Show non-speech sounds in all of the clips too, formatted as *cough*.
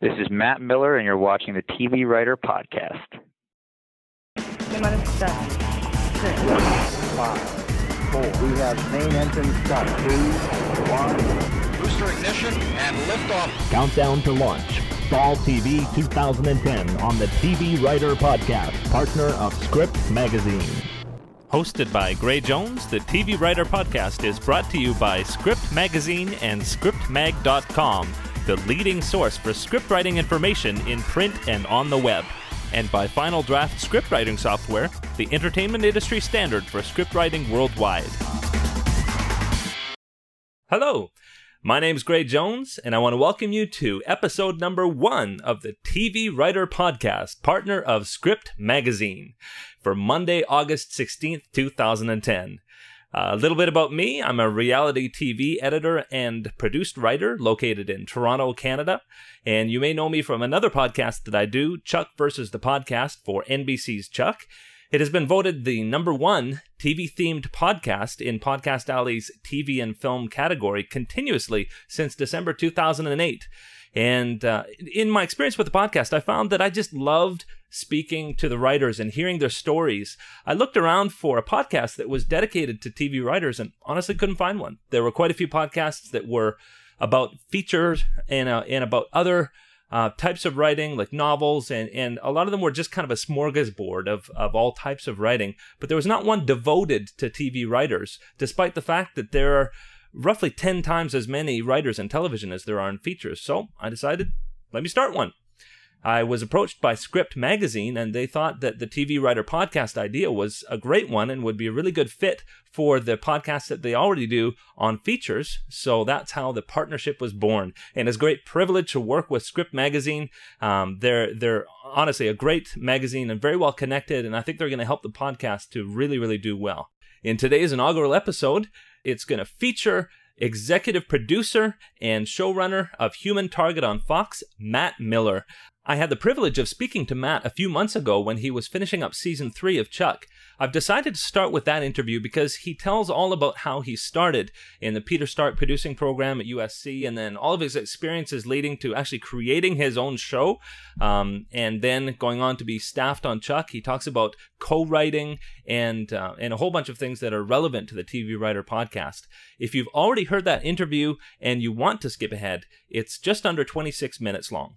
This is Matt Miller, and you're watching the TV Writer Podcast. seven, six, five, four. We have main engine start. Three, one. Booster ignition and liftoff. Countdown to launch. Fall TV 2010 on the TV Writer Podcast, partner of Script Magazine. Hosted by Gray Jones, the TV Writer Podcast is brought to you by Script Magazine and ScriptMag.com, the leading source for script writing information in print and on the web. And by Final Draft script writing software, the entertainment industry standard for script writing worldwide. Hello, my name's Gray Jones, and I want to welcome you to episode number one of the TV Writer Podcast, partner of Script Magazine, for Monday, August 16th, 2010. A little bit about me. I'm a reality TV editor and produced writer located in Toronto, Canada. And you may know me from another podcast that I do, Chuck versus the Podcast for NBC's Chuck. It has been voted the number one TV themed podcast in Podcast Alley's TV and film category continuously since December 2008. And uh, in my experience with the podcast, I found that I just loved speaking to the writers and hearing their stories. I looked around for a podcast that was dedicated to TV writers and honestly couldn't find one. There were quite a few podcasts that were about features and, uh, and about other uh, types of writing, like novels, and, and a lot of them were just kind of a smorgasbord of, of all types of writing. But there was not one devoted to TV writers, despite the fact that there are roughly 10 times as many writers in television as there are in features. So I decided, let me start one. I was approached by Script Magazine, and they thought that the TV Writer podcast idea was a great one and would be a really good fit for the podcast that they already do on features. So that's how the partnership was born. And it's a great privilege to work with Script Magazine. Um, they're they're honestly a great magazine and very well connected, and I think they're going to help the podcast to really really do well. In today's inaugural episode, it's going to feature executive producer and showrunner of Human Target on Fox, Matt Miller. I had the privilege of speaking to Matt a few months ago when he was finishing up season three of Chuck. I've decided to start with that interview because he tells all about how he started in the Peter Stark producing program at USC and then all of his experiences leading to actually creating his own show um, and then going on to be staffed on Chuck. He talks about co writing and, uh, and a whole bunch of things that are relevant to the TV Writer podcast. If you've already heard that interview and you want to skip ahead, it's just under 26 minutes long.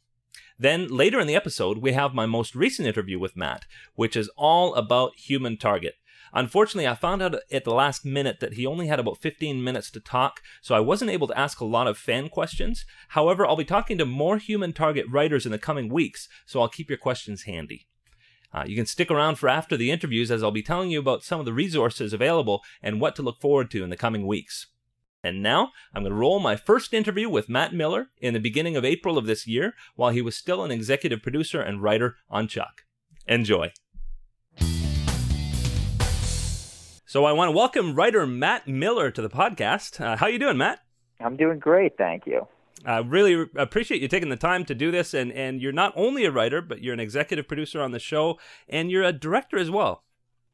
Then later in the episode, we have my most recent interview with Matt, which is all about Human Target. Unfortunately, I found out at the last minute that he only had about 15 minutes to talk, so I wasn't able to ask a lot of fan questions. However, I'll be talking to more Human Target writers in the coming weeks, so I'll keep your questions handy. Uh, you can stick around for after the interviews as I'll be telling you about some of the resources available and what to look forward to in the coming weeks. And now I'm going to roll my first interview with Matt Miller in the beginning of April of this year while he was still an executive producer and writer on Chuck. Enjoy. So I want to welcome writer Matt Miller to the podcast. Uh, how you doing, Matt? I'm doing great, thank you. I really appreciate you taking the time to do this, and, and you're not only a writer, but you're an executive producer on the show, and you're a director as well.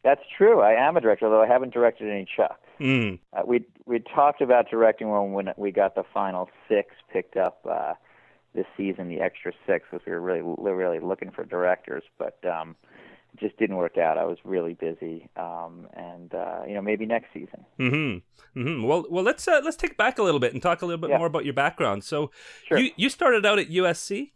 That's true. I am a director, although I haven't directed any Chuck. Mm. Uh, we we talked about directing one when we got the final six picked up uh, this season, the extra six, because we were really really looking for directors, but um, it just didn't work out. I was really busy, um, and uh, you know maybe next season. Mm-hmm. Mm-hmm. Well, well, let's uh, let's take back a little bit and talk a little bit Yeah. more about your background. So, Sure. you you started out at USC.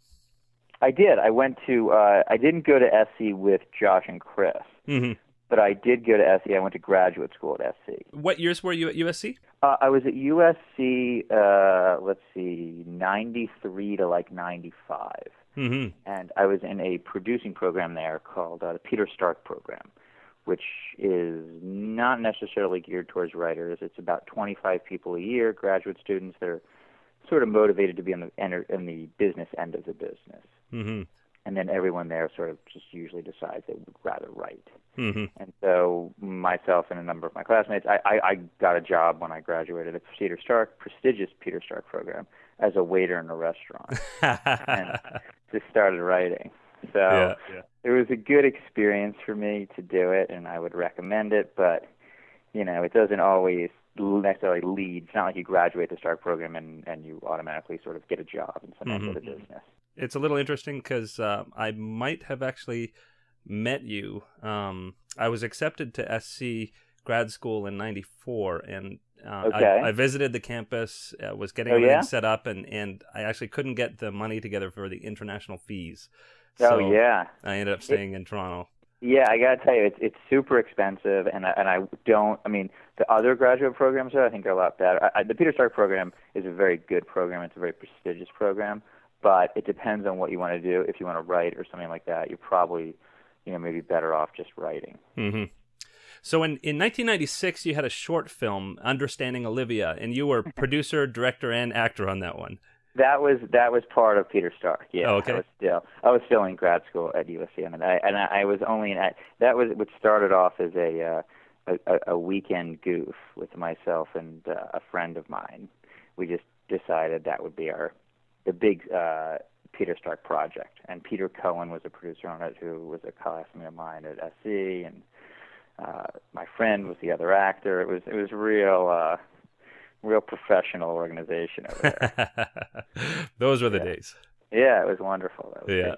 I did. I went to. Uh, I didn't go to SC with Josh and Chris, Mm-hmm. But I did go to SC. I went to graduate school at SC. What years were you at USC? Uh, I was at USC. Uh, let's see, '93 to like '95. Mm-hmm. and I was in a producing program there called uh, the Peter Stark program, which is not necessarily geared towards writers. It's about 25 people a year, graduate students that are sort of motivated to be in the enter- in the business end of the business, Mm-hmm. And then everyone there sort of just usually decides they would rather write. Mm-hmm. And so myself and a number of my classmates, I, I, I got a job when I graduated at Peter Stark, prestigious Peter Stark program, as a waiter in a restaurant. and *laughs* just started writing. So yeah, yeah. it was a good experience for me to do it, and I would recommend it. But you know, it doesn't always necessarily lead. It's not like you graduate the Stark program and and you automatically sort of get a job in some end of the business. It's a little interesting because uh, I might have actually met you. Um, I was accepted to SC grad school in '94, and uh, Okay. I, I visited the campus, uh, was getting Oh, everything yeah? set up, and and I actually couldn't get the money together for the international fees. oh So yeah. I ended up staying in Toronto. Yeah, I gotta tell you, it's it's super expensive, and I, and I don't. I mean, the other graduate programs there, I think, are a lot better. I, I, the Peter Stark program is a very good program. It's a very prestigious program, but it depends on what you want to do. If you want to write or something like that, you're probably, you know, maybe better off just writing. hmm So in, in 1996, you had a short film, Understanding Olivia, and you were *laughs* producer, director, and actor on that one. That was that was part of Peter Stark. Yeah, Oh, okay. I was still I was still in grad school at USC, and I and I, I was only in that was what started off as a uh, a, a weekend goof with myself and uh, a friend of mine. We just decided that would be our the big uh, Peter Stark project, and Peter Cohen was a producer on it, who was a classmate of mine at SC, and uh, my friend was the other actor. It was it was real. Uh, Real professional organization over there. *laughs* Those were the Yeah. days. Yeah, it was wonderful. That was Yeah.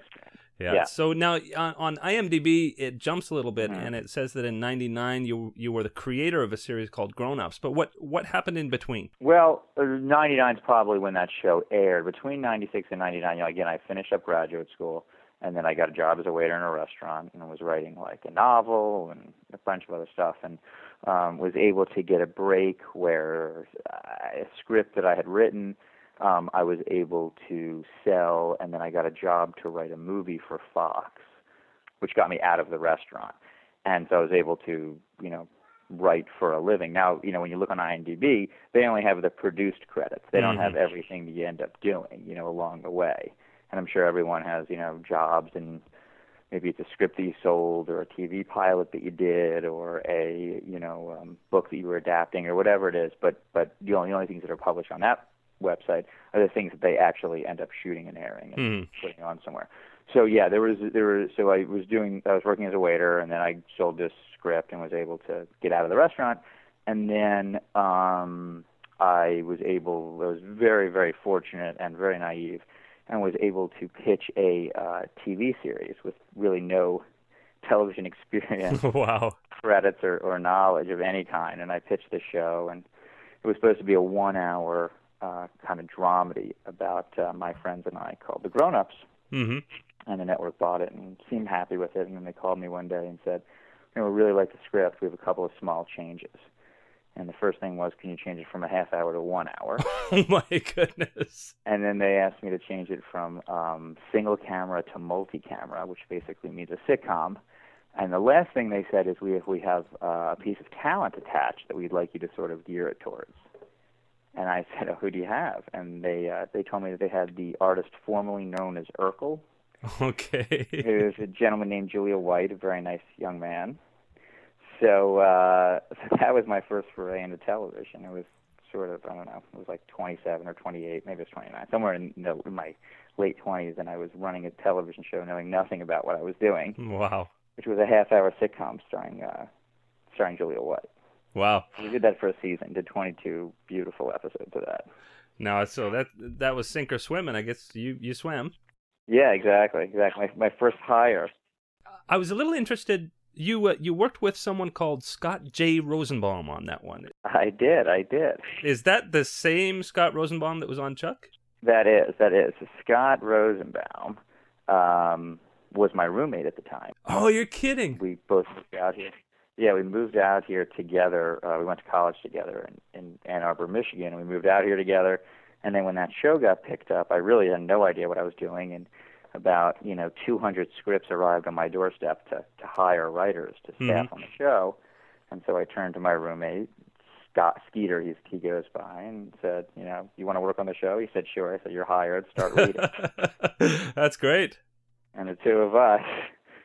Yeah. Yeah. So now on, on IMDb, it jumps a little bit, Mhm. and it says that in '99 you you were the creator of a series called Grown Ups. But what what happened in between? Well, '99 is probably when that show aired. Between '96 and '99, you know, again, I finished up graduate school, and then I got a job as a waiter in a restaurant, and was writing like a novel and a bunch of other stuff, and um, was able to get a break where uh, a script that I had written. Um, I was able to sell, and then I got a job to write a movie for Fox, which got me out of the restaurant. And so I was able to, you know, write for a living. Now, you know, when you look on IMDb, they only have the produced credits. They don't have everything that you end up doing, you know, along the way. And I'm sure everyone has, you know, jobs and maybe it's a script that you sold or a TV pilot that you did or a, you know, um, book that you were adapting or whatever it is. But but the only, the only things that are published on that website are the things that they actually end up shooting and airing and Mhm. putting on somewhere. So yeah, there was there was so I was doing I was working as a waiter and then I sold this script and was able to get out of the restaurant and then um I was able I was very very fortunate and very naive and was able to pitch a uh TV series with really no television *laughs* experience *laughs* wow. credits or, or knowledge of any kind. And I pitched the show, and it was supposed to be a one-hour uh, kind of dramedy about uh, my friends and I called The Grown Ups. hmm And the network bought it and seemed happy with it. And then they called me one day and said, "You know, we really like the script. We have a couple of small changes." And the first thing was, "Can you change it from a half hour to one hour?" *laughs* Oh my goodness. and then they asked me to change it from um, single camera to multi-camera, which basically means a sitcom. And the last thing they said is we if we have uh, a piece of talent attached that we'd like you to sort of gear it towards. And I said, oh, who do you have? And they uh, they told me that they had the artist formerly known as Urkel, *laughs* Okay. who's a gentleman named Jaleel White, a very nice young man. So uh, *laughs* that was my first foray into television. It was sort of I don't know, it was like 27 or 28, maybe it was 29, somewhere in, the, in my late 20s, and I was running a television show, knowing nothing about what I was doing, wow. which was a half-hour sitcom starring uh, starring Jaleel White. Wow. We did that for a season, did 22 beautiful episodes of that. Now, so that that was sink or swim, and I guess you you swam. Yeah, exactly, exactly. My, my first hire. I was a little interested. You uh, you worked with someone called Scott J. Rosenbaum on that one. I did, I did. Is that the same Scott Rosenbaum that was on Chuck? That is, that is. Scott Rosenbaum um, was my roommate at the time. Oh, you're kidding. We both moved out here. Yeah, we moved out here together. Uh, we went to college together in, in Ann Arbor, Michigan. We moved out here together, and then when that show got picked up, I really had no idea what I was doing. And about you know 200 scripts arrived on my doorstep to to hire writers to staff Mhm. on the show, and so I turned to my roommate Scott Skeeter, he's, he goes by, and said, you know, you want to work on the show? He said, sure. I said, you're hired. Start reading. *laughs* That's great. and the two of us,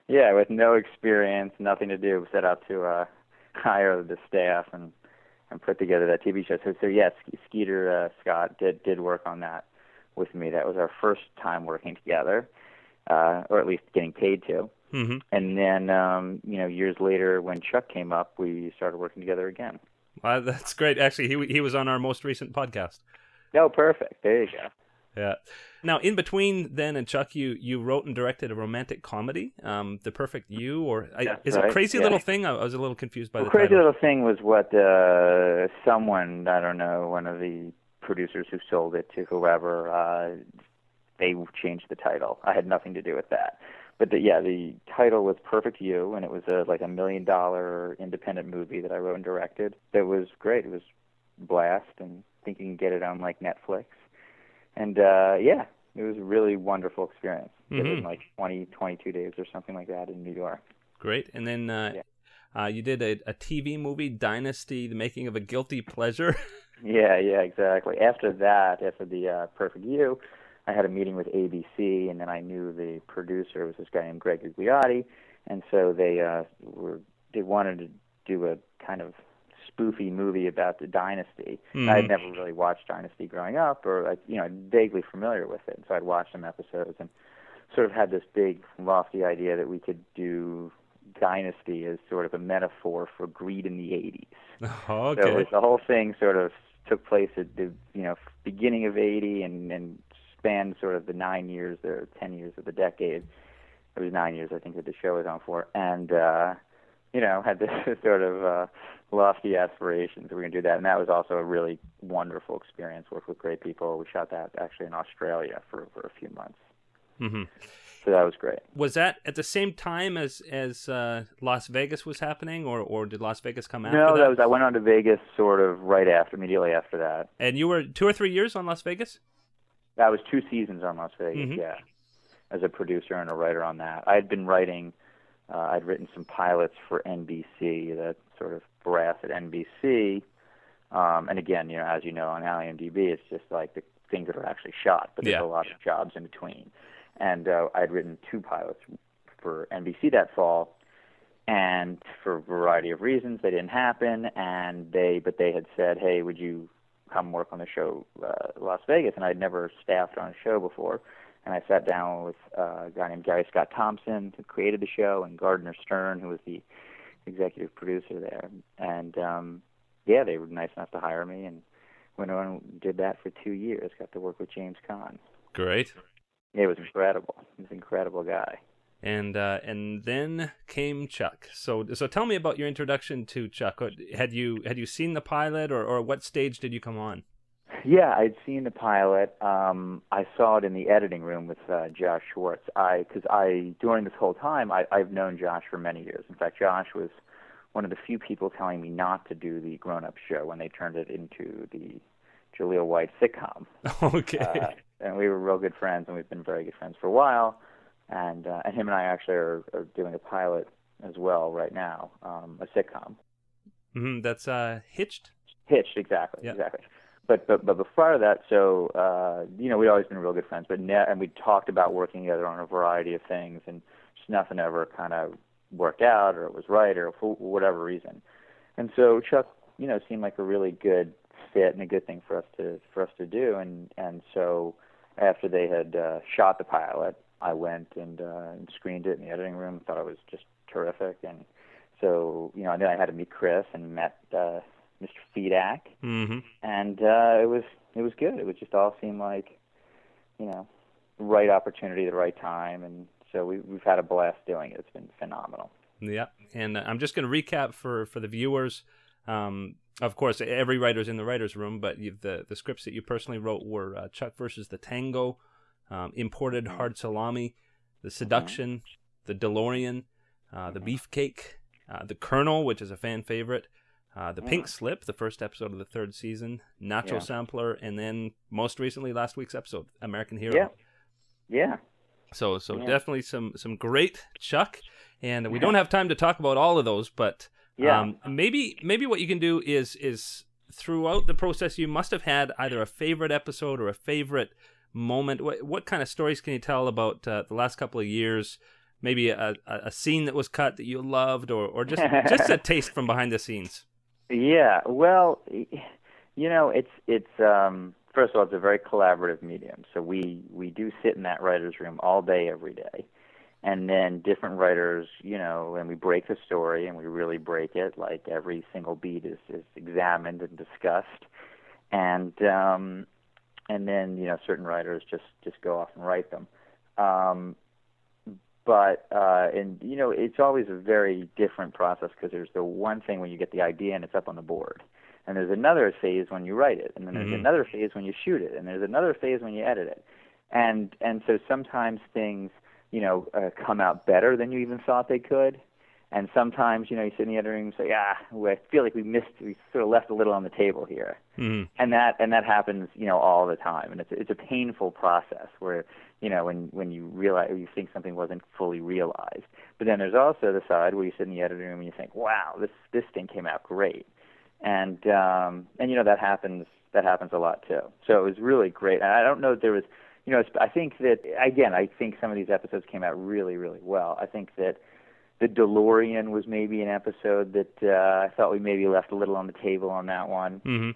yeah, with no experience, nothing to do, set out to uh, *laughs* hire the staff and and put together that TV show. So, so yes, Skeeter uh, Scott did did work on that with me. That was our first time working together, uh, or at least getting paid to. hmm And then, um, you know, years later, when Chuck came up, we started working together again. Wow, that's great. Actually, he he was on our most recent podcast. Oh, perfect. There you go. Yeah. Now, in between then and Chuck, you you wrote and directed a romantic comedy, um, "The Perfect You," or I, That's is it Crazy yeah. Little Thing? I, I was a little confused by Well, the Crazy title. Little Thing was what uh, someone, I don't know, one of the producers who sold it to whoever, uh, they changed the title. I had nothing to do with that. But the, yeah, the title was Perfect You, and it was a, like a million dollar independent movie that I wrote and directed. That was great. It was blast, and I think you can get it on like Netflix. And uh, yeah, it was a really wonderful experience. Did it in Mhm. like 20, 22 days or something like that in New York. Great. And then uh, Yeah. uh, you did a, a TV movie, Dynasty: The Making of a Guilty Pleasure. *laughs* Yeah, yeah, exactly. After that, after the uh, Perfect You, I had a meeting with ABC, and then I knew the producer was this guy named Greg Gugliotti, and so they uh, were they wanted to do a kind of spoofy movie about the dynasty. Mhm. I had never really watched Dynasty growing up, or like you know, vaguely familiar with it, so I'd watched some episodes and sort of had this big lofty idea that we could do Dynasty as sort of a metaphor for greed in the 80s. *laughs* okay. So it was, the whole thing sort of took place at the you know beginning of '80 and and spanned sort of the nine years or ten years of the decade. It was nine years, I think, that the show was on for, and uh, you know had this *laughs* sort of uh, lofty aspirations. We're gonna do that, and that was also a really wonderful experience. Worked with great people. We shot that actually in Australia for for a few months, hmm so that was great. Was that at the same time as as uh, Las Vegas was happening, or or did Las Vegas come after no, that? that was I went on to Vegas sort of right after, immediately after that. And you were two or three years on Las Vegas. That was two seasons on Las Vegas, Mhm. yeah, as a producer and a writer on that. I had been writing, uh, I'd written some pilots for NBC, that sort of brass at NBC. Um, and again, you know, as you know, on IMDb, it's just like the things that are actually shot, but there's Yeah. a lot of jobs in between. And uh, I'd written two pilots for NBC that fall, and for a variety of reasons, they didn't happen. And they, but they had said, "Hey, would you come work on the show uh, Las Vegas?" And I'd never staffed on a show before. And I sat down with uh, a guy named Gary Scott Thompson, who created the show, and Gardner Stern, who was the executive producer there. And um, yeah, they were nice enough to hire me, and went on and did that for two years. Got to work with James Caan. Great. It was incredible. He was an incredible guy. And uh, and then came Chuck. So so tell me about your introduction to Chuck. Had you had you seen the pilot, or or what stage did you come on? Yeah, I'd seen the pilot. Um, I saw it in the editing room with uh, Josh Schwartz. I because I during this whole time I, I've known Josh for many years. In fact, Josh was one of the few people telling me not to do the Grown Up show when they turned it into the Jaleel White sitcom. *laughs* okay. Uh, and we were real good friends, and we've been very good friends for a while. And uh, and him and I actually are, are doing a pilot as well right now, um, a sitcom. hmm That's uh, Hitched. Hitched, exactly, Yeah. exactly. But but but before that, so uh, you know, we'd always been real good friends. But ne- and we talked about working together on a variety of things, and just nothing ever kind of worked out, or it was right, or for whatever reason. And so Chuck, you know, seemed like a really good fit and a good thing for us to for us to do. And and so after they had uh, shot the pilot, I went and, uh, and screened it in the editing room. Thought it was just terrific, and so you know, and then I had to meet Chris and met uh, Mr. Fedak hmm and uh, it was it was good. It would just all seem like, you know, right opportunity, the right time, and so we, we've had a blast doing it. It's been phenomenal. Yeah, and uh, I'm just going to recap for for the viewers. Um, of course, every writer's in the writers' room, but you, the the scripts that you personally wrote were uh, Chuck versus the Tango, um, Imported Hard Salami, The Seduction, The DeLorean, uh, The Beefcake, uh, The Colonel, which is a fan favorite, uh, The Pink Slip, the first episode of the third season, Nacho Yeah. Sampler, and then most recently last week's episode, American Hero. Yeah. Yeah. So so Yeah. definitely some some great Chuck, and we don't have time to talk about all of those, but Yeah. um, maybe maybe what you can do is is throughout the process you must have had either a favorite episode or a favorite moment. What what kind of stories can you tell about uh, the last couple of years? Maybe a, a, a scene that was cut that you loved, or or just just a *laughs* taste from behind the scenes. Yeah. Well, you know, it's it's um first of all, it's a very collaborative medium. So we we do sit in that writers' room all day, every day, and then different writers, you know, and we break the story and we really break it. Like every single beat is is examined and discussed, and um and then you know certain writers just just go off and write them. Um, but uh, and you know it's always a very different process because there's the one thing when you get the idea and it's up on the board, and there's another phase when you write it, and then there's Mhm. another phase when you shoot it, and there's another phase when you edit it, and and so sometimes things you know uh, come out better than you even thought they could, and sometimes you know you sit in the editing room and say ah I feel like we missed we sort of left a little on the table here, Mhm. and that and that happens you know all the time. And it's it's a painful process where you know when when you realize or you think something wasn't fully realized but then there's also the side where you sit in the editing room and you think wow this this thing came out great and um and you know that happens that happens a lot too so it was really great and i don't know if there was you know i think that again i think some of these episodes came out really really well i think that the DeLorean was maybe an episode that uh, I thought we maybe left a little on the table on that one Mhm.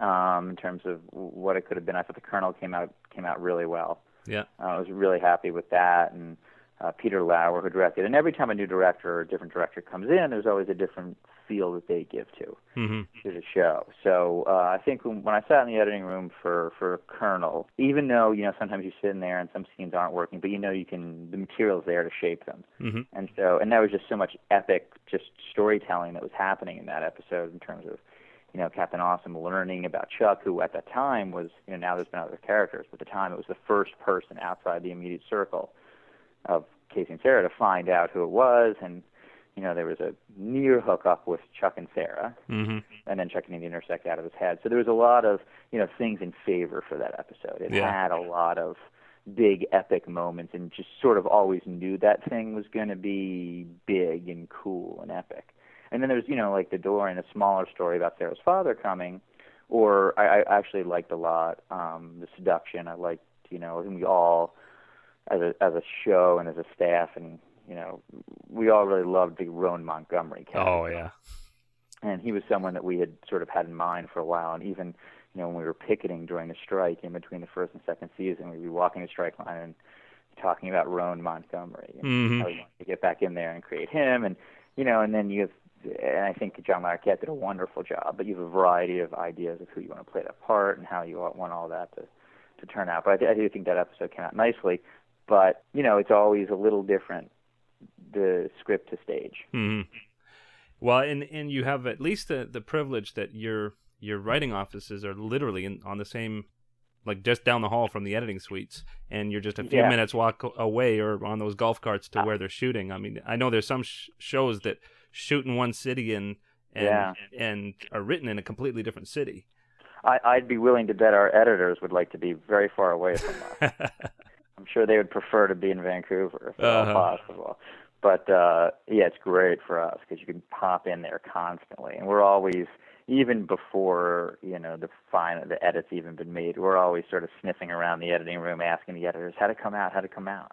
um, in terms of what it could have been. I thought the Colonel came out came out really well. Yeah. Uh, I was really happy with that, and uh, Peter Lauer who directed. And every time a new director or a different director comes in, there's always a different feel that they give to Mhm. to the show. So uh, I think when, when I sat in the editing room for for Colonel, even though you know sometimes you sit in there and some scenes aren't working, but you know you can the material's there to shape them. Mhm. And so, and there was just so much epic, just storytelling that was happening in that episode in terms of, you know, Captain Awesome learning about Chuck, who at that time was, you know, now there's been other characters, but at the time it was the first person outside the immediate circle of Casey and Sarah to find out who it was, and you know, there was a near hookup with Chuck and Sarah, Mhm. and then Chuck needed to intersect out of his head. So there was a lot of, you know, things in favor for that episode. It Yeah. had a lot of big epic moments and just sort of always knew that thing was going to be big and cool and epic. And then there's, you know, like the door and a smaller story about Sarah's father coming, or I, I actually liked a lot um, the seduction. I liked, you know, and we all, as a as a show and as a staff, and you know, we all really loved the Roan Montgomery character Oh yeah. and he was someone that we had sort of had in mind for a while. And even you know when we were picketing during the strike in between the first and second season, we'd be walking the strike line and talking about Roan Montgomery and Mhm. how we wanted to get back in there and create him. And you know, and then you have, and I think John Larroquette did a wonderful job. But you have a variety of ideas of who you want to play that part and how you want all that to to turn out. But I, I do think that episode came out nicely. But you know, it's always a little different the script to stage. hmm Well, and and you have at least the the privilege that your your writing offices are literally in, on the same, like just down the hall from the editing suites, and you're just a few Yeah. minutes walk away or on those golf carts to where they're shooting. I mean, I know there's some sh- shows that shoot in one city and and Yeah. and are written in a completely different city. I, I'd be willing to bet our editors would like to be very far away from us. *laughs* I'm sure they would prefer to be in Vancouver if Uh-huh. possible. But uh, yeah, it's great for us because you can pop in there constantly, and we're always, even before you know the final, the edits even been made, we're always sort of sniffing around the editing room, asking the editors how to come out, how to come out.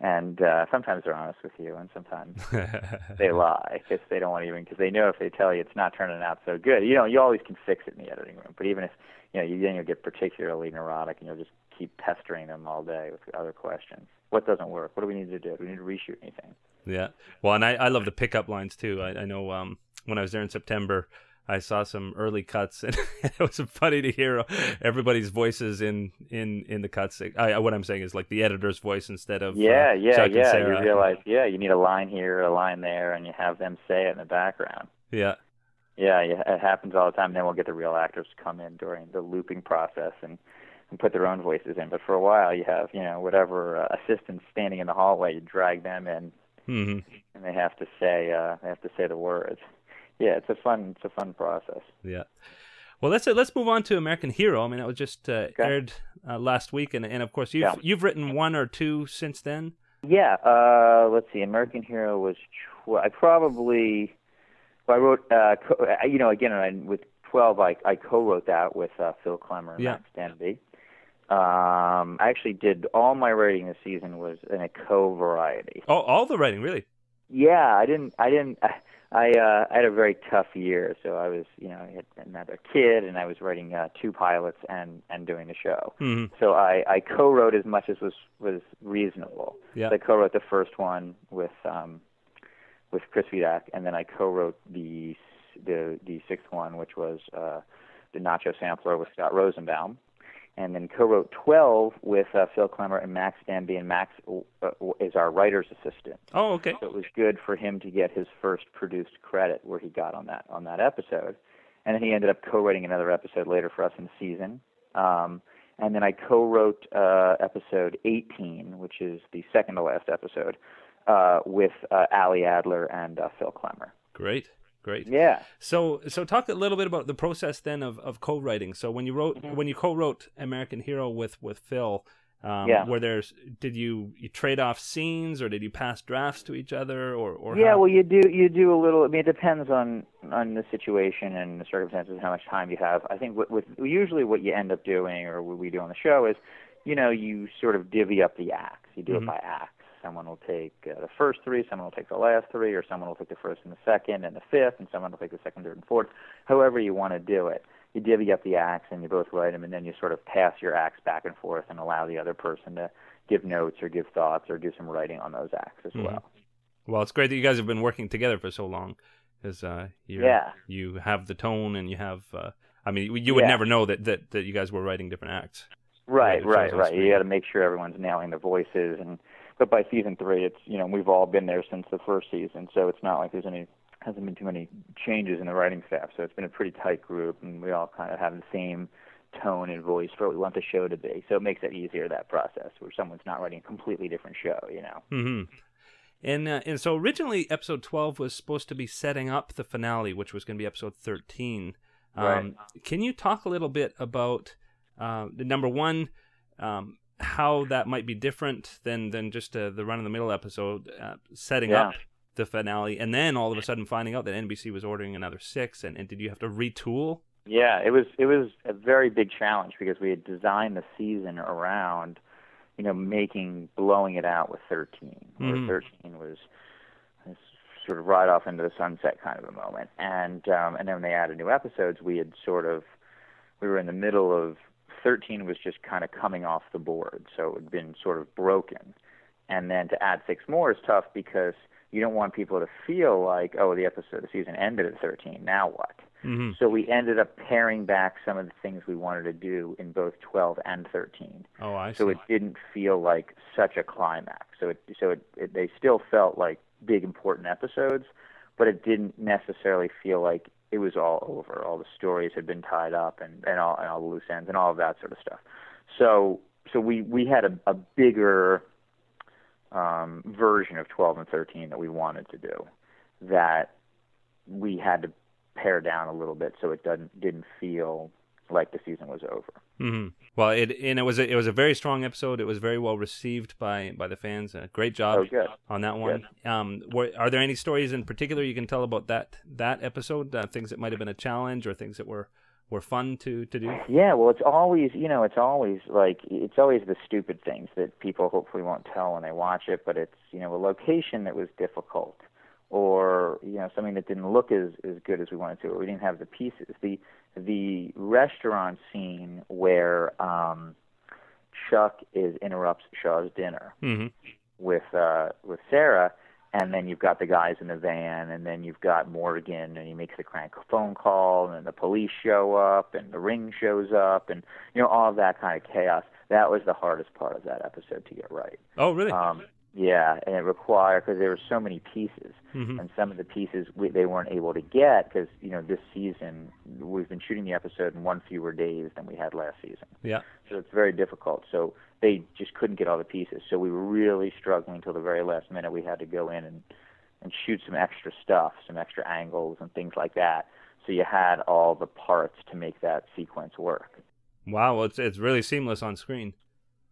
And uh, sometimes they're honest with you, and sometimes *laughs* they lie because they don't want to even because they know if they tell you it's not turning out so good. You know, you always can fix it in the editing room, but even if you know, you then you'll get particularly neurotic and you'll just keep pestering them all day with other questions. What doesn't work? What do we need to do? Do we need to reshoot anything? Yeah. Well, and I, I love the pickup lines too. I, I know um, when I was there in September, I saw some early cuts, *laughs* and it was funny to hear everybody's voices in in in the cuts. I, what I'm saying is like the editor's voice instead of Yeah, uh, yeah, Chuck and yeah. You realize, yeah, you need a line here, a line there, and you have them say it in the background. Yeah. Yeah, yeah, it happens all the time. Then we'll get the real actors to come in during the looping process and and put their own voices in. But for a while, you have you know whatever uh, assistants standing in the hallway. You drag them in, hmm and they have to say uh, they have to say the words. Yeah, it's a fun it's a fun process. Yeah. Well, let's let's move on to American Hero. I mean, it was just uh, Okay. aired uh, last week, and and of course you've Yeah. you've written one or two since then. Yeah, uh, let's see. American Hero was tw- I probably well, I wrote uh, co- you know again I, with twelve I I co-wrote that with uh, Phil Klemmer and Yeah. Max Denby. Um, I actually did all my writing this season was in a co-variety. Oh, all the writing, really. Yeah, I didn't. I didn't. I uh, I had a very tough year, so I was, you know, I had another kid, and I was writing uh, two pilots and and doing the show. hmm So I I co-wrote as much as was was reasonable. Yeah. So I co-wrote the first one with um with Chris Fedak, and then I co-wrote the the the sixth one, which was uh the Nacho Sampler with Scott Rosenbaum. And then co-wrote 12 with uh, Phil Klemmer and Max Denby, and Max uh, is our writer's assistant. Oh, okay. So it was good for him to get his first produced credit where he got on that on that episode, and then he ended up co-writing another episode later for us in the season. Um, and then I co-wrote uh, episode 18, which is the second to last episode, uh, with uh, Ali Adler and uh, Phil Klemmer. Great. Great. Yeah. So, so talk a little bit about the process then of, of co-writing. So, when you wrote, Mm-hmm. when you co-wrote American Hero with with Phil, um, Yeah. were there's did you you trade off scenes or did you pass drafts to each other or or yeah, how? well, you do you do a little. I mean, it depends on on the situation and the circumstances, how much time you have. I think with, with usually what you end up doing, or what we do on the show, is you know you sort of divvy up the acts. You do Mhm. it by acts. Someone will take uh, the first three, someone will take the last three, or someone will take the first and the second and the fifth, and someone will take the second, third, and fourth. However you want to do it, you divvy up the acts and you both write them, and then you sort of pass your acts back and forth and allow the other person to give notes or give thoughts or do some writing on those acts as Mhm. well. Well, it's great that you guys have been working together for so long, because uh, Yeah. you have the tone and you have. Uh, I mean, you would Yeah. never know that, that that you guys were writing different acts. Right, right, right. You got to make sure everyone's nailing the voices, and but by season three, it's you know we've all been there since the first season, so it's not like there's any hasn't been too many changes in the writing staff. So it's been a pretty tight group, and we all kind of have the same tone and voice for what we want the show to be. So it makes it easier that process where someone's not writing a completely different show, you know. hmm And uh, and so originally episode twelve was supposed to be setting up the finale, which was going to be episode thirteen. Um, Right. Can you talk a little bit about uh, the number one, um, how that might be different than than just uh, the run of the middle episode, uh, setting Yeah. up the finale, and then all of a sudden finding out that NBC was ordering another six, and, and did you have to retool? Yeah, it was it was a very big challenge because we had designed the season around, you know, making blowing it out with 13, Mhm. where 13 was, was sort of right off into the sunset kind of a moment, and um, and then when they added new episodes, we had sort of we were in the middle of 13 was just kind of coming off the board, so it had been sort of broken, and then to add six more is tough because you don't want people to feel like oh the episode the season ended at 13 now what Mm-hmm. so we ended up paring back some of the things we wanted to do in both 12 and 13. Oh, I see. So it didn't feel like such a climax. So it so it, it they still felt like big important episodes, but it didn't necessarily feel like it was all over. All the stories had been tied up and and all and all the loose ends and all of that sort of stuff. So so we we had a, a bigger um, version of 12 and 13 that we wanted to do that we had to pare down a little bit so it doesn't didn't feel like the season was over. hmm Well, it and it was a, it was a very strong episode. It was very well received by by the fans. Uh, great job Oh, on that one. Um, were, are there any stories in particular you can tell about that that episode? Uh, things that might have been a challenge or things that were were fun to to do. Yeah, well, it's always you know it's always like it's always the stupid things that people hopefully won't tell when they watch it, but it's you know a location that was difficult, or you know something that didn't look as as good as we wanted to, or we didn't have the pieces. The the restaurant scene where um, Chuck is interrupts Shaw's dinner hmm with uh with Sarah and then you've got the guys in the van and then you've got Morgan and he makes the crank phone call and then the police show up and the ring shows up and you know all of that kind of chaos that was the hardest part of that episode to get right Oh, really? um yeah and it required because there were so many pieces hmm and some of the pieces we, they weren't able to get because you know this season we've been shooting the episode in one fewer days than we had last season Yeah. so it's very difficult. So they just couldn't get all the pieces. So we were really struggling until the very last minute. We had to go in and and shoot some extra stuff, some extra angles and things like that. So you had all the parts to make that sequence work. Wow. Well, it's it's really seamless on screen.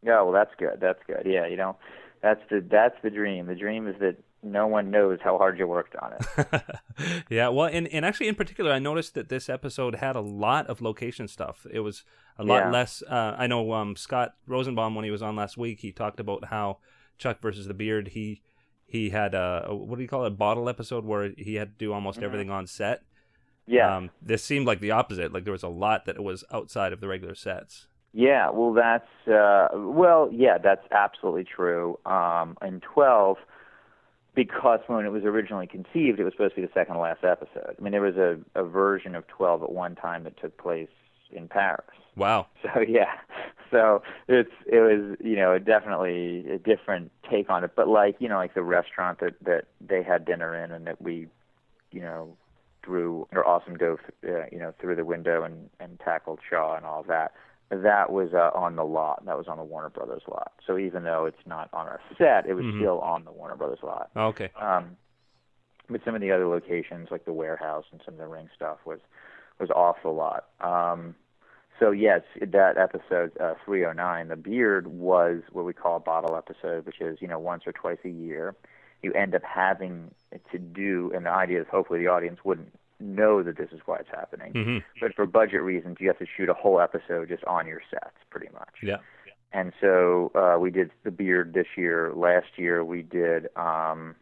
Yeah, well that's good. That's good. Yeah, you know, that's the that's the dream. The dream is that no one knows how hard you worked on it. *laughs* yeah, well, and, and actually, in particular, I noticed that this episode had a lot of location stuff. It was a lot Yeah. less. Uh, I know um, Scott Rosenbaum when he was on last week, he talked about how Chuck versus the Beard. He he had a, what do you call it, a bottle episode where he had to do almost everything on set. Mm-hmm. Yeah. Um, this seemed like the opposite. Like there was a lot that was outside of the regular sets. Yeah, well, that's uh, well, yeah, that's absolutely true. Um, in twelve, because when it was originally conceived, it was supposed to be the second to last episode. I mean, there was a, a version of twelve at one time that took place in Paris, Wow. *laughs* So yeah, so it's it was you know definitely a different take on it. But like you know like the restaurant that that they had dinner in and that we you know threw or awesome dove uh, you know through the window and and tackled Shaw and all that. That was uh, on the lot. That was on the Warner Brothers lot. So even though it's not on our set, it was Mhm. still on the Warner Brothers lot. Okay. Um, but some of the other locations, like the warehouse and some of the ring stuff, was was off the lot. Um, so yes, that episode uh, 309, the beard was what we call a bottle episode, which is you know once or twice a year. You end up having to do, and the idea is hopefully the audience wouldn't know that this is why it's happening. hmm But for budget reasons, you have to shoot a whole episode just on your sets, pretty much. Yeah. And so uh, we did the beard this year. Last year we did um,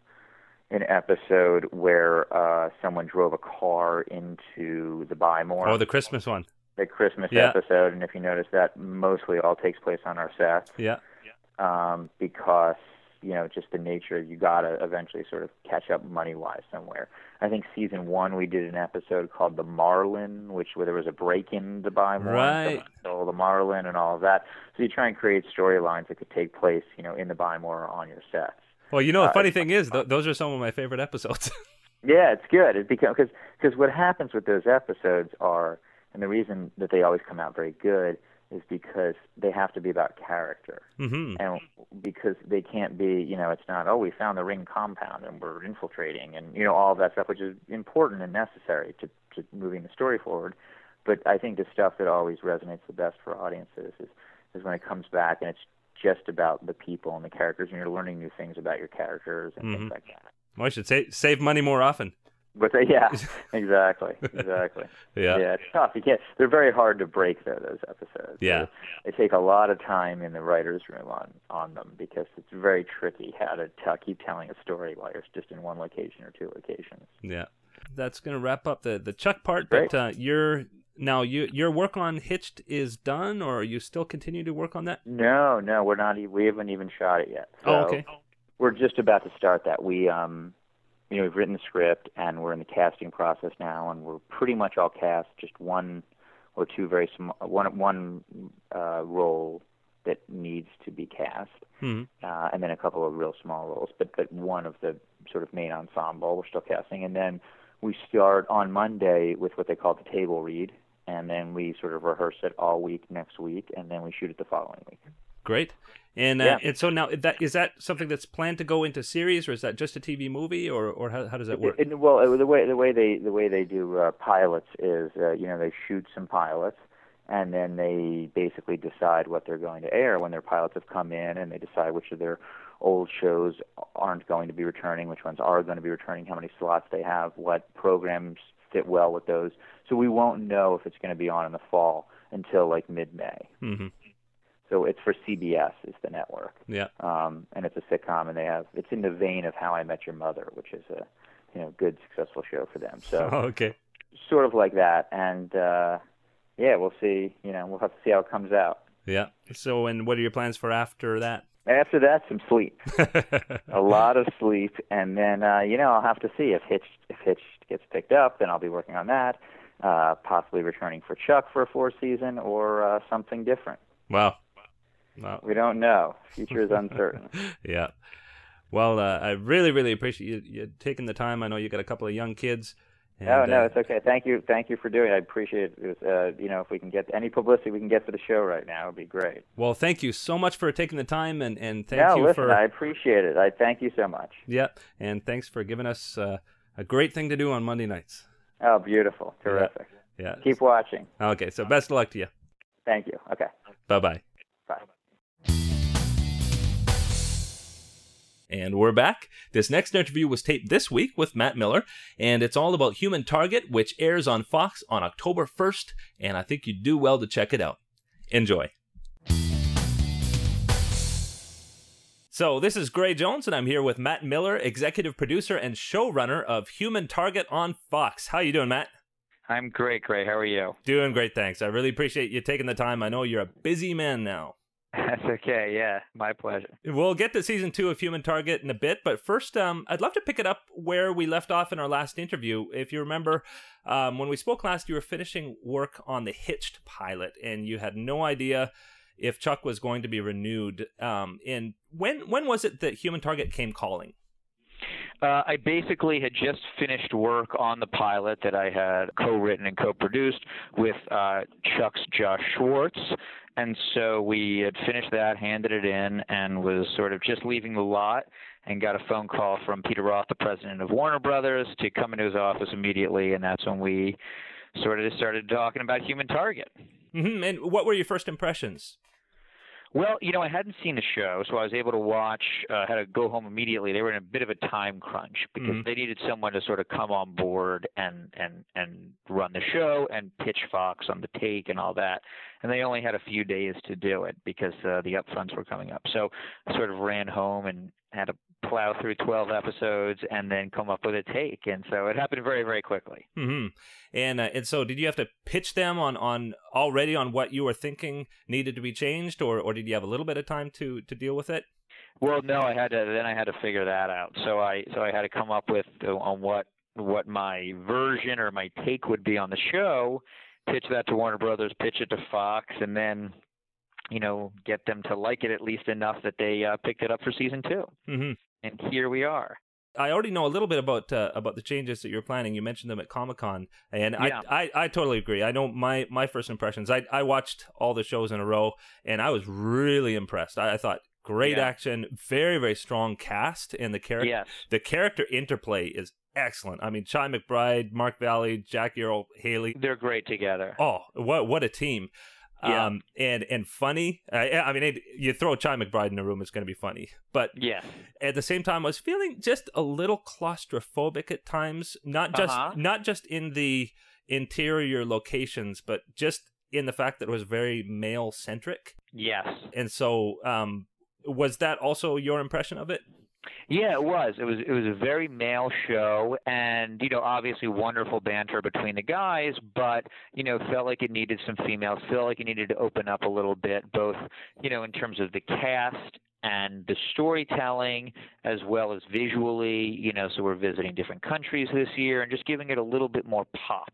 an episode where uh, someone drove a car into the Buy More, Oh, the Christmas one. the Christmas Yeah. episode. And if you notice, that mostly all takes place on our set Yeah. um, because you know just the nature. of You gotta eventually sort of catch up money wise somewhere. I think season one we did an episode called the Marlin, which where there was a break in the Buy More, Right. stole the Marlin and all of that. So you try and create storylines that could take place, you know, in the Buy More or on your sets. Well, you know, the Uh, funny thing is, th- those are some of my favorite episodes. *laughs* Yeah, it's good. It because because what happens with those episodes are, and the reason that they always come out very good is because they have to be about character, hmm and because they can't be, you know, it's not oh we found the ring compound and we're infiltrating and you know all of that stuff, which is important and necessary to to moving the story forward. But I think the stuff that always resonates the best for audiences is is when it comes back and it's just about the people and the characters, and you're learning new things about your characters and Mhm. things like that. Well, I should say save money more often. But they, yeah, *laughs* exactly, exactly. *laughs* Yeah. yeah, it's tough. You can't. They're very hard to break though. Those episodes. Yeah. They, they take a lot of time in the writers' room on on them because it's very tricky how to tell, keep telling a story while you're just in one location or two locations. Yeah. That's going to wrap up the, the Chuck part, but Great. uh, your now you your work on Hitched is done, or are you still continue to work on that? No, no, we're not. We haven't even shot it yet. So oh, okay. We're just about to start that. We um, you know, we've written the script and we're in the casting process now, and we're pretty much all cast. Just one or two very small one one uh, role that needs to be cast. hmm uh, and then a couple of real small roles, but but one of the sort of main ensemble we're still casting, and then we start on Monday with what they call the table read, and then we sort of rehearse it all week next week, and then we shoot it the following week. Great. And uh, Yeah. and so now that is that something that's planned to go into series, or is that just a TV movie, or or how, how does that work? It- it- well, the way the way they the way they do uh, pilots is uh, you know they shoot some pilots, and then they basically decide what they're going to air when their pilots have come in, and they decide which of their old shows aren't going to be returning, which ones are going to be returning, how many slots they have, what programs fit well with those. So we won't know if it's going to be on in the fall until like mid-May. hmm So it's for CBS is the network Yeah. um, and it's a sitcom, and they have it's in the vein of How I Met Your Mother, which is a you know good successful show for them. So Oh, *laughs* okay. sort of like that, and uh, yeah, we'll see. You know, we'll have to see how it comes out. Yeah. So, and what are your plans for after that? After that, some sleep, *laughs* a lot of sleep, and then uh, you know I'll have to see if Hitch if Hitch gets picked up, then I'll be working on that. Uh, possibly returning for Chuck for a fourth season or uh, something different. wow. Wow. We don't know. Future is uncertain. *laughs* yeah. Well, uh, I really, really appreciate you, you taking the time. I know you got a couple of young kids. And, no, no, uh, it's okay. Thank you, thank you for doing it. I appreciate it. it was, uh, you know, if we can get any publicity we can get for the show right now, it'd be great. well, thank you so much for taking the time, and, and thank no, you listen, for I appreciate it. I thank you so much. yeah, and thanks for giving us uh, a great thing to do on Monday nights. Oh, beautiful, terrific. Yeah. Keep watching. Okay. So best of luck to you. Thank you. Okay, Bye Bye bye. And we're back. This next interview was taped this week with Matt Miller, and it's all about Human Target, which airs on Fox on October 1st, and I think you'd do well to check it out. Enjoy. So, this is Gray Jones, and I'm here with Matt Miller, executive producer and showrunner of Human Target on Fox. How you doing, Matt? I'm great, Gray. How are you? Doing great, thanks. I really appreciate you taking the time. I know you're a busy man now. That's okay. Yeah, my pleasure. We'll get to season two of Human Target in a bit, but first, um, I'd love to pick it up where we left off in our last interview. If you remember, um, when we spoke last, you were finishing work on the Hitched pilot, and you had no idea if Chuck was going to be renewed. Um, and when when was it that Human Target came calling? Uh, I basically had just finished work on the pilot that I had co-written and co-produced with uh, Chuck's Josh Schwartz, and so we had finished that, handed it in, and was sort of just leaving the lot, and got a phone call from Peter Roth, the president of Warner Brothers, to come into his office immediately, and that's when we sort of started talking about Human Target. Mm-hmm. And what were your first impressions? Well, you know, I hadn't seen the show, so I was able to watch. Uh, had to go home immediately. They were in a bit of a time crunch because Mhm. they needed someone to sort of come on board and and and run the show and pitch Fox on the take and all that. And they only had a few days to do it because uh, the upfronts were coming up. So I sort of ran home and had to plow through 12 episodes and then come up with a take. And so it happened very very quickly. hmm And uh, and so, did you have to pitch them on on already on what you were thinking needed to be changed, or or did you have a little bit of time to to deal with it? Well, no, I had to. Then I had to figure that out. So I so I had to come up with uh, on what what my version or my take would be on the show, pitch that to Warner Brothers, pitch it to Fox, and then you know get them to like it at least enough that they uh, picked it up for season two. hmm And here we are. I already know a little bit about uh, about the changes that you're planning. You mentioned them at Comic Con, and Yeah. I, I I totally agree. I know my my first impressions. I I watched all the shows in a row, and I was really impressed. I, I thought great Yeah. action, very very strong cast, and the character Yes. the character interplay is excellent. I mean, Chi McBride, Mark Valley, Jackie Earle Haley. They're great together. Oh, what what a team! Yeah. Um, and and funny. I, I mean, it, you throw Chi McBride in a room, it's going to be funny. But yeah, at the same time, I was feeling just a little claustrophobic at times. Not just Uh-huh. not just in the interior locations, but just in the fact that it was very male centric. Yes. And so, um, was that also your impression of it? Yeah, it was. It was it was a very male show and you know, obviously wonderful banter between the guys, but you know, felt like it needed some females, felt like it needed to open up a little bit, both, you know, in terms of the cast and the storytelling as well as visually, you know, so we're visiting different countries this year and just giving it a little bit more pop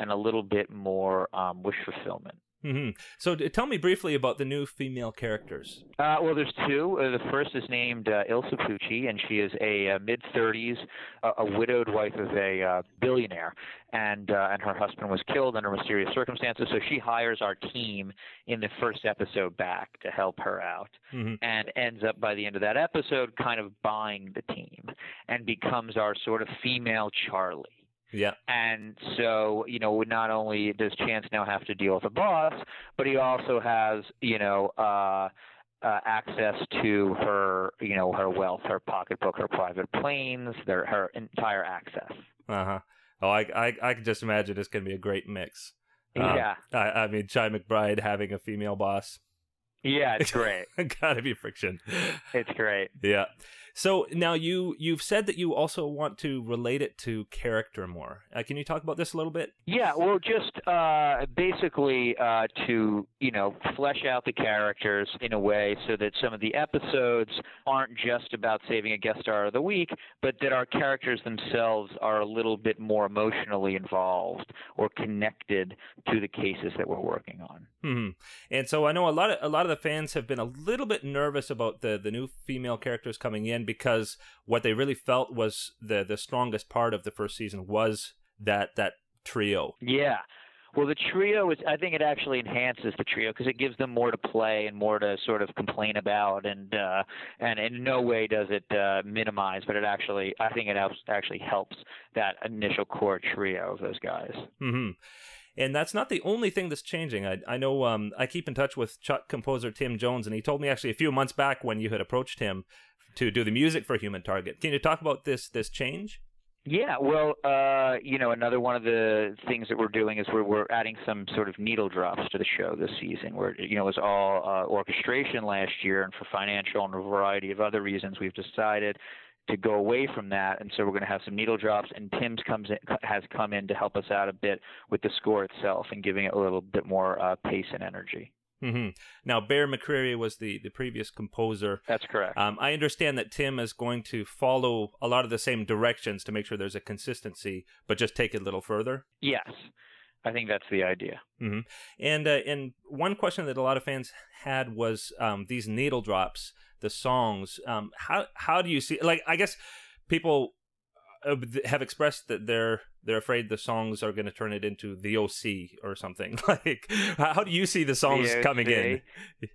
and a little bit more um, wish fulfillment. Hmm So, d- tell me briefly about the new female characters. Uh, well, there's two. Uh, the first is named uh, Ilsa Pucci, and she is a uh, mid 30s, uh, a widowed wife of a uh, billionaire, and uh, and her husband was killed under mysterious circumstances. So she hires our team in the first episode back to help her out, hmm and ends up by the end of that episode kind of buying the team, and becomes our sort of female Charlie. Yeah. And so, you know, not only does Chance now have to deal with a boss, but he also has, you know, uh, uh, access to her, you know, her wealth, her pocketbook, her private planes, their her entire access. Uh huh. Oh, I, I I can just imagine it's going to be a great mix. Um, yeah, I, I mean, Chi McBride having a female boss. yeah, it's *laughs* great. Gotta be friction. it's great. Yeah. So now you you've said that you also want to relate it to character more. Uh, can you talk about this a little bit? Yeah, well, just uh, basically uh, to you know flesh out the characters in a way so that some of the episodes aren't just about saving a guest star of the week, but that our characters themselves are a little bit more emotionally involved or connected to the cases that we're working on. hmm And so I know a lot of a lot of the fans have been a little bit nervous about the the new female characters coming in because what they really felt was the the strongest part of the first season was that that trio. Yeah. Well, the trio is. I think it actually enhances the trio because it gives them more to play and more to sort of complain about, and uh, and in no way does it uh, minimize, but it actually. I think it helps, actually helps that initial core trio of those guys. hmm And that's not the only thing that's changing. I, I know um, I keep in touch with Chuck composer Tim Jones, and he told me actually a few months back when you had approached him to do the music for Human Target. Can you talk about this this change? Yeah, well, uh, you know, another one of the things that we're doing is we're we're adding some sort of needle drops to the show this season. Where you know it was all uh, orchestration last year, and for financial and a variety of other reasons, we've decided to go away from that, and so we're going to have some needle drops. And Tim's comes in, has come in to help us out a bit with the score itself and giving it a little bit more uh, pace and energy. Hmm Now, Bear McCreary was the, the previous composer. That's correct. Um, I understand that Tim is going to follow a lot of the same directions to make sure there's a consistency, but just take it a little further. yes, I think that's the idea. hmm And uh, and one question that a lot of fans had was um, these needle drops, the songs. Um, how how do you see? Like, I guess people have expressed that they're they're afraid the songs are going to turn it into the OC or something. *laughs* like, how do you see the songs The coming in?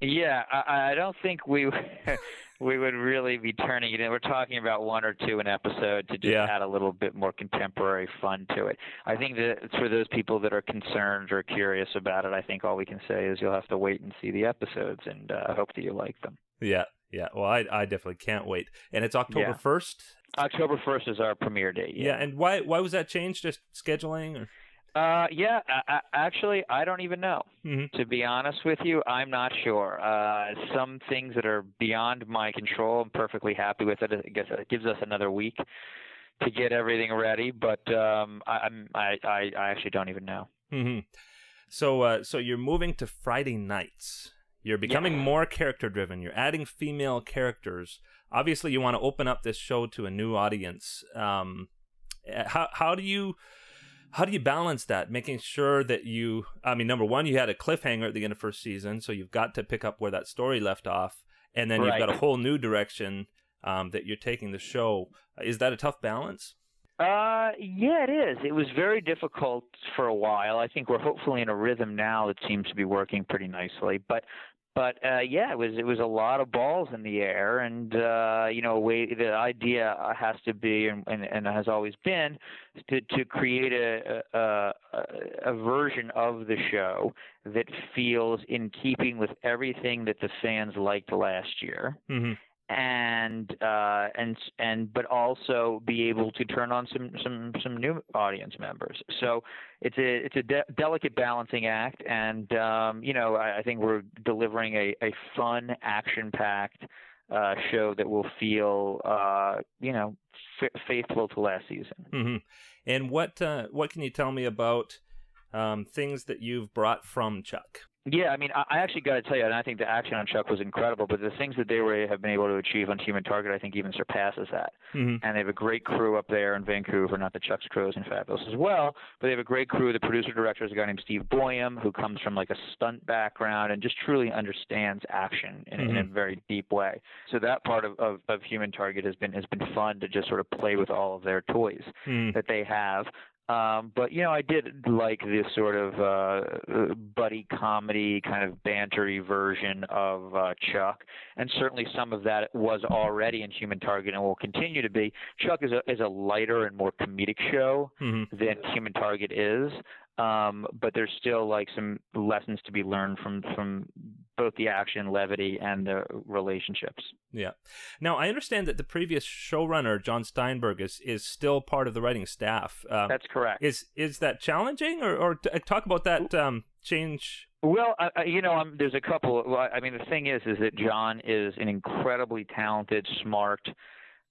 Yeah, I, I don't think we *laughs* we would really be turning it in. We're talking about one or two an episode to just Yeah. add a little bit more contemporary fun to it. I think that for those people that are concerned or curious about it, I think all we can say is you'll have to wait and see the episodes, and uh, I hope that you like them. Yeah, yeah. Well, I I definitely can't wait. And it's October first. October first is our premiere date. Yeah. And why why was that changed? Just scheduling or? Uh, yeah. I, I, actually, I don't even know. Mhm. To be honest with you, I'm not sure. Uh, some things that are beyond my control, I'm perfectly happy with it. I guess it gives us another week to get everything ready. But um, I, I'm I, I, I actually don't even know. hmm So, uh, so you're moving to Friday nights. You're becoming Yeah. more character driven. You're adding female characters. Obviously, you want to open up this show to a new audience. Um, uh, how how do you how do you balance that? Making sure that you, I mean, number one, you had a cliffhanger at the end of first season, so you've got to pick up where that story left off, and then Right. you've got a whole new direction um, that you're taking the show. Is that a tough balance? Uh, yeah, it is. It was very difficult for a while. I think we're hopefully in a rhythm now that seems to be working pretty nicely. But, but uh, yeah, it was it was a lot of balls in the air, and uh, you know, way the idea has to be, and, and, and has always been, to to create a, a a version of the show that feels in keeping with everything that the fans liked last year. Hmm and uh, and and but also be able to turn on some some some new audience members. So it's a it's a de- delicate balancing act, and um, you know I, I think we're delivering a a fun, action packed uh, show that will feel uh, you know f- faithful to last season. hmm And what uh, what can you tell me about um, things that you've brought from Chuck? Yeah, I mean, I I actually got to tell you, and I think the action on Chuck was incredible. But the things that they were have been able to achieve on Team Human Target, I think, even surpasses that. hmm and they have a great crew up there in Vancouver. Not that Chuck's crew isn't fabulous as well, but they have a great crew. The producer director is a guy named Steve Boyum, who comes from like a stunt background and just truly understands action in, in a very deep way. So that part of, of, of Human Target has been has been fun to just sort of play with all of their toys Mm. that they have. Um, but you know, I did like this sort of uh, buddy comedy, kind of bantery version of uh, Chuck, and certainly some of that was already in Human Target and will continue to be. Chuck is a is a lighter and more comedic show hmm than Human Target is, um, but there's still like some lessons to be learned from from both the action, levity, and the relationships. Yeah. Now I understand that the previous showrunner John Steinberg is is still part of the writing staff. Um, That's correct. is is that challenging, or or t- talk about that um, change? Well, you know, there's a couple. Well, I mean, the thing is, is that John is an incredibly talented, smart,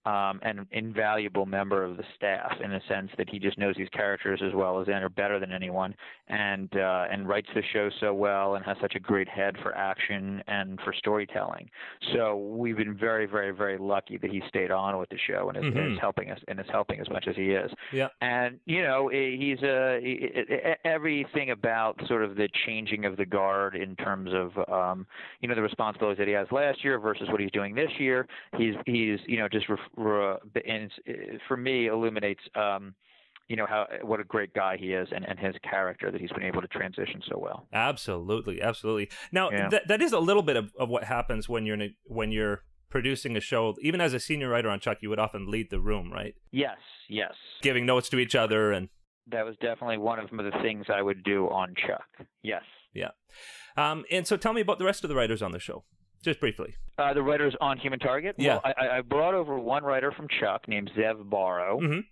um, and invaluable member of the staff in a sense that he just knows these characters as well as and or better than anyone, and uh, and writes the show so well and has such a great head for action and for storytelling. So we've been very, very, very lucky that he stayed on with the show and is, Mhm. is helping us and is helping as much as he is Yeah. and you know he's a uh, everything about sort of the changing of the guard in terms of um you know the responsibilities that he has last year versus what he's doing this year he's he's you know just ref, and for me illuminates um you know how what a great guy he is and, and his character that he's been able to transition so well Absolutely, absolutely. Now Yeah. that that is a little bit of, of what happens when you're in a, when you're producing a show. Even as a senior writer on Chuck, you would often lead the room, right? yes yes Giving notes to each other and that was definitely one of the things i would do on chuck yes yeah. Um, and so tell me about the rest of the writers on the show, just briefly. Uh, the writers on Human Target. Yeah. Well, I, I brought over one writer from Chuck named Zev Borow, Mhm.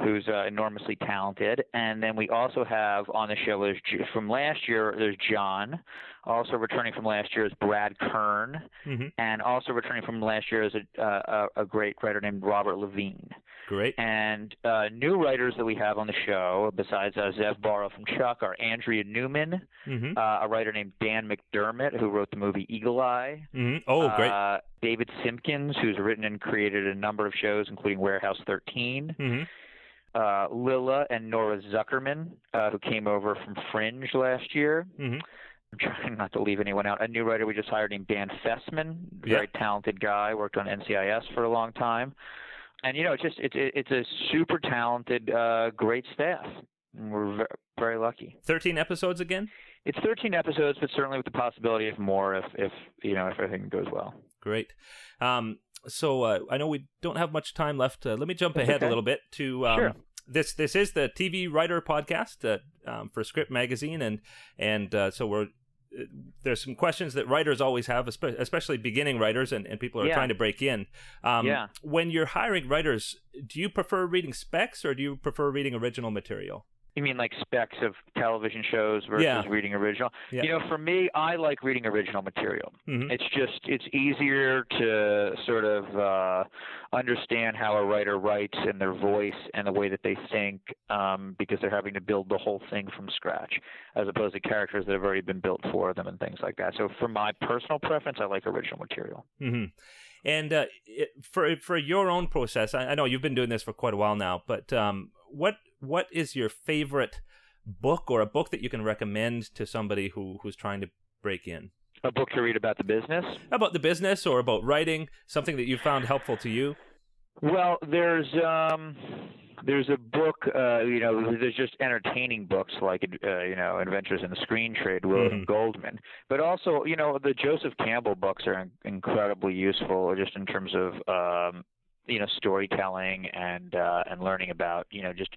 Who's uh, enormously talented, and then we also have on the show is from last year. There's John, also returning from last year is Brad Kern, Mhm. and also returning from last year is a, uh, a, a great writer named Robert Levine. Great. And uh, new writers that we have on the show, besides uh, Zev Borow from Chuck, are Andrea Newman, Mm-hmm. uh, a writer named Dan McDermott, who wrote the movie Eagle Eye. hmm Oh, great. Uh, David Simkins, who's written and created a number of shows, including Warehouse 13. Uh, Lilla and Nora Zuckerman, uh, who came over from Fringe last year. hmm I'm trying not to leave anyone out. A new writer we just hired named Dan Fessman, very talented guy, worked on NCIS for a long time. And you know, it's just it's it's a super talented, uh, great staff. And we're very, very lucky. 13 episodes again? It's 13 episodes, but certainly with the possibility of more if if you know if everything goes well. Great. Um, so uh, I know we don't have much time left. Uh, let me jump That's ahead a little bit to um, Sure. this. This is the TV Writer Podcast uh, um, for Script Magazine, and and uh, so we're uh, there's some questions that writers always have, especially beginning writers and, and people who are Yeah. trying to break in. Um, Yeah. When you're hiring writers, do you prefer reading specs or do you prefer reading original material? You mean like specs of television shows versus Yeah. reading original? Yeah. You know, for me, I like reading original material. Mhm. It's just it's easier to sort of uh, understand how a writer writes and their voice and the way that they think um, because they're having to build the whole thing from scratch, as opposed to characters that have already been built for them and things like that. So, for my personal preference, I like original material. hmm And uh, it, for for your own process, I, I know you've been doing this for quite a while now, but um, what what is your favorite book or a book that you can recommend to somebody who who's trying to break in A book to read about the business. about the business or about writing? Something that you found helpful to you? Well, there's um there's a book uh you know there's just entertaining books like uh, you know Adventures in the Screen Trade William Mhm. Goldman but also you know the Joseph Campbell books are in- incredibly useful just in terms of um you know storytelling and uh and learning about you know just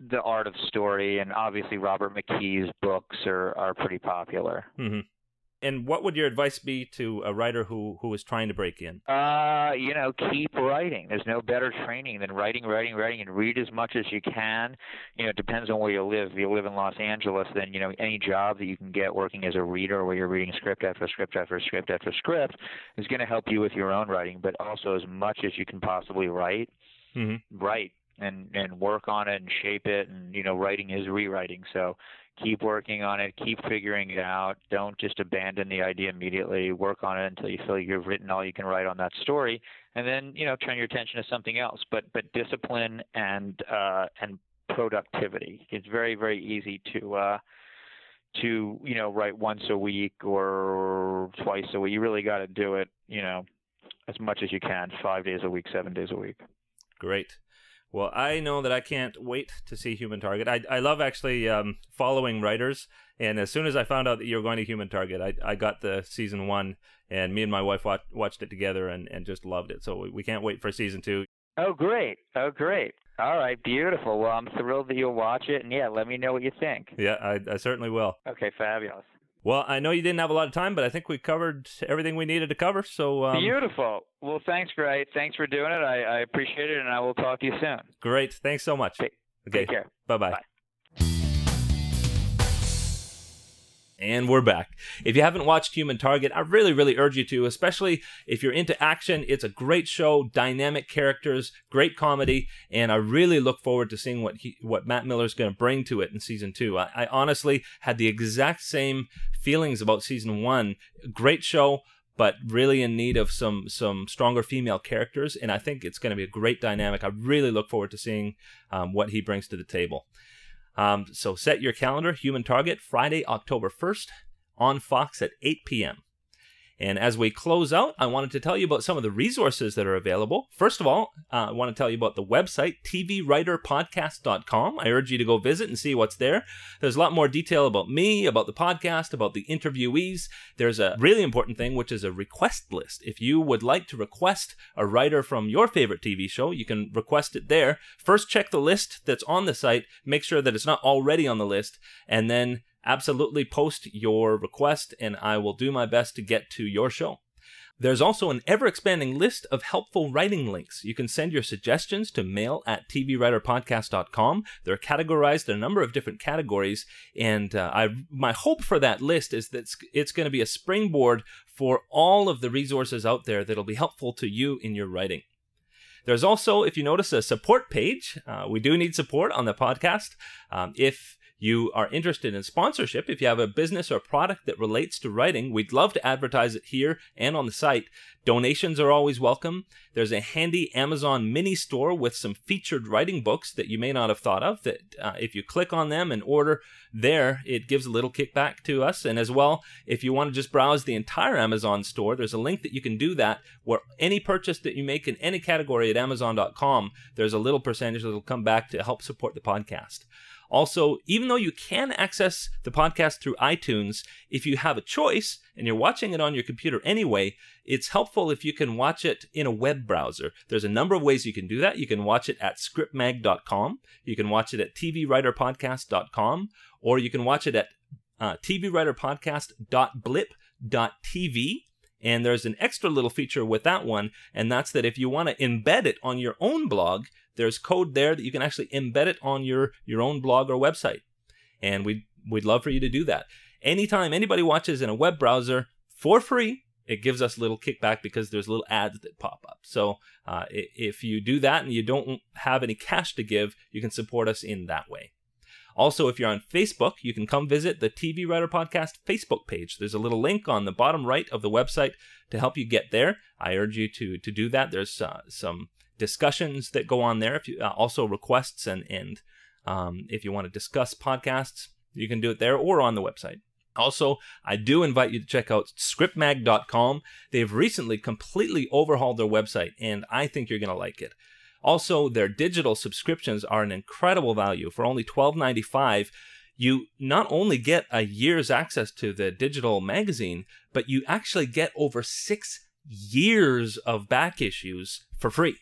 the art of story and obviously Robert McKee's books are are pretty popular. hmm And what would your advice be to a writer who who is trying to break in? Uh, you know, keep writing. There's no better training than writing, writing, writing, and read as much as you can. You know, it depends on where you live. If you live in Los Angeles, then you know any job that you can get working as a reader, where you're reading script after script after script after script, is going to help you with your own writing. But also, as much as you can possibly write, hmm write and and work on it and shape it. And you know, writing is rewriting. So keep working on it, keep figuring it out. Don't just abandon the idea immediately. Work on it until you feel you've written all you can write on that story, and then you know turn your attention to something else. But but discipline and uh, and productivity. It's very very easy to. Uh, to you know write once a week or twice a week you really got to do it you know as much as you can five days a week seven days a week Great. Well, I know that I can't wait to see Human Target. I, I love actually um, following writers, and as soon as I found out that you were going to Human Target, I, I got the season one, and me and my wife watch, watched it together and, and just loved it. So we, we can't wait for season two. Oh, great. Oh, great. All right, beautiful. Well, I'm thrilled that you'll watch it, and yeah, let me know what you think. Yeah, I, I certainly will. Okay, fabulous. Well, I know you didn't have a lot of time, but I think we covered everything we needed to cover. So um, beautiful. Well, thanks, Gray. Thanks for doing it. I, I appreciate it, and I will talk to you soon. great. Thanks so much. Take- Okay. Take care. Bye-bye. Bye. And we're back. If you haven't watched Human Target, I really, really urge you to, especially if you're into action. It's a great show, dynamic characters, great comedy, and I really look forward to seeing what he, what Matt Miller's going to bring to it in season two. I, I honestly had the exact same feelings about season one. Great show, but really in need of some some stronger female characters, and I think it's going to be a great dynamic. I really look forward to seeing um, what he brings to the table. Um, so set your calendar, Human Target, Friday, October 1st on Fox at 8 p.m. And as we close out, I wanted to tell you about some of the resources that are available. First of all, uh, I want to tell you about the website, tvwriterpodcast.com. I urge you to go visit and see what's there. There's a lot more detail about me, about the podcast, about the interviewees. There's a really important thing, which is a request list. If you would like to request a writer from your favorite TV show, you can request it there. First, check the list that's on the site, make sure that it's not already on the list, and then absolutely post your request, and I will do my best to get to your show. There's also an ever expanding list of helpful writing links. You can send your suggestions to mail at tvwriterpodcast.com. They're categorized in a number of different categories, and uh, I, my hope for that list is that it's, it's going to be a springboard for all of the resources out there that'll be helpful to you in your writing. There's also, if you notice, a support page. Uh, we do need support on the podcast. Um, if you are interested in sponsorship, if you have a business or product that relates to writing, we'd love to advertise it here and on the site. Donations are always welcome. There's a handy Amazon mini store with some featured writing books that you may not have thought of. That uh, if you click on them and order there, it gives a little kickback to us. And as well, if you want to just browse the entire Amazon store, there's a link that you can do that where any purchase that you make in any category at Amazon.com, there's a little percentage that will come back to help support the podcast. Also, even though you can access the podcast through iTunes, if you have a choice and you're watching it on your computer anyway, it's helpful if you can watch it in a web browser. There's a number of ways you can do that. You can watch it at scriptmag.com, you can watch it at tvwriterpodcast.com, or you can watch it at uh, tvwriterpodcast.blip.tv. And there's an extra little feature with that one, and that's that if you want to embed it on your own blog, there's code there that you can actually embed it on your your own blog or website. And we'd we'd love for you to do that. Anytime anybody watches in a web browser for free, it gives us a little kickback because there's little ads that pop up. So uh, if you do that and you don't have any cash to give, you can support us in that way. Also, if you're on Facebook, you can come visit the TV Writer Podcast Facebook page. There's a little link on the bottom right of the website to help you get there. I urge you to to do that. There's uh, some discussions that go on there. If you uh, also requests and and um, if you want to discuss podcasts, you can do it there or on the website. Also, I do invite you to check out scriptmag.com. They've recently completely overhauled their website, and I think you're going to like it. Also, their digital subscriptions are an incredible value. For only $12.95, you not only get a year's access to the digital magazine, but you actually get over six years of back issues for free.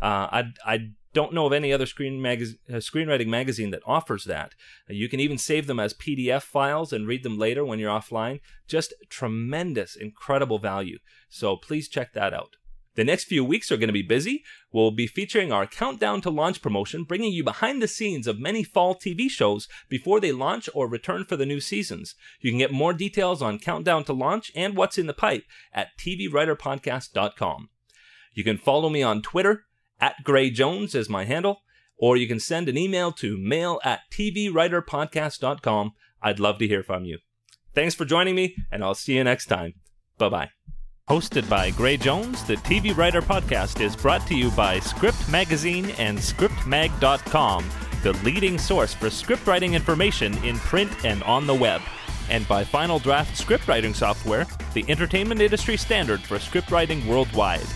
Uh, I, I don't know of any other screen uh, screenwriting magazine that offers that. Uh, you can even save them as PDF files and read them later when you're offline. Just tremendous, incredible value. So please check that out. The next few weeks are going to be busy. We'll be featuring our Countdown to Launch promotion, bringing you behind the scenes of many fall TV shows before they launch or return for the new seasons. You can get more details on Countdown to Launch and what's in the pipe at TVWriterPodcast.com. You can follow me on Twitter at Gray Jones is my handle, or you can send an email to mail at tvwriterpodcast.com. I'd love to hear from you. Thanks for joining me, and I'll see you next time. Bye bye. Hosted by Gray Jones, the TV Writer Podcast is brought to you by Script Magazine and ScriptMag.com, the leading source for scriptwriting information in print and on the web. And by Final Draft Scriptwriting Software, the entertainment industry standard for scriptwriting worldwide.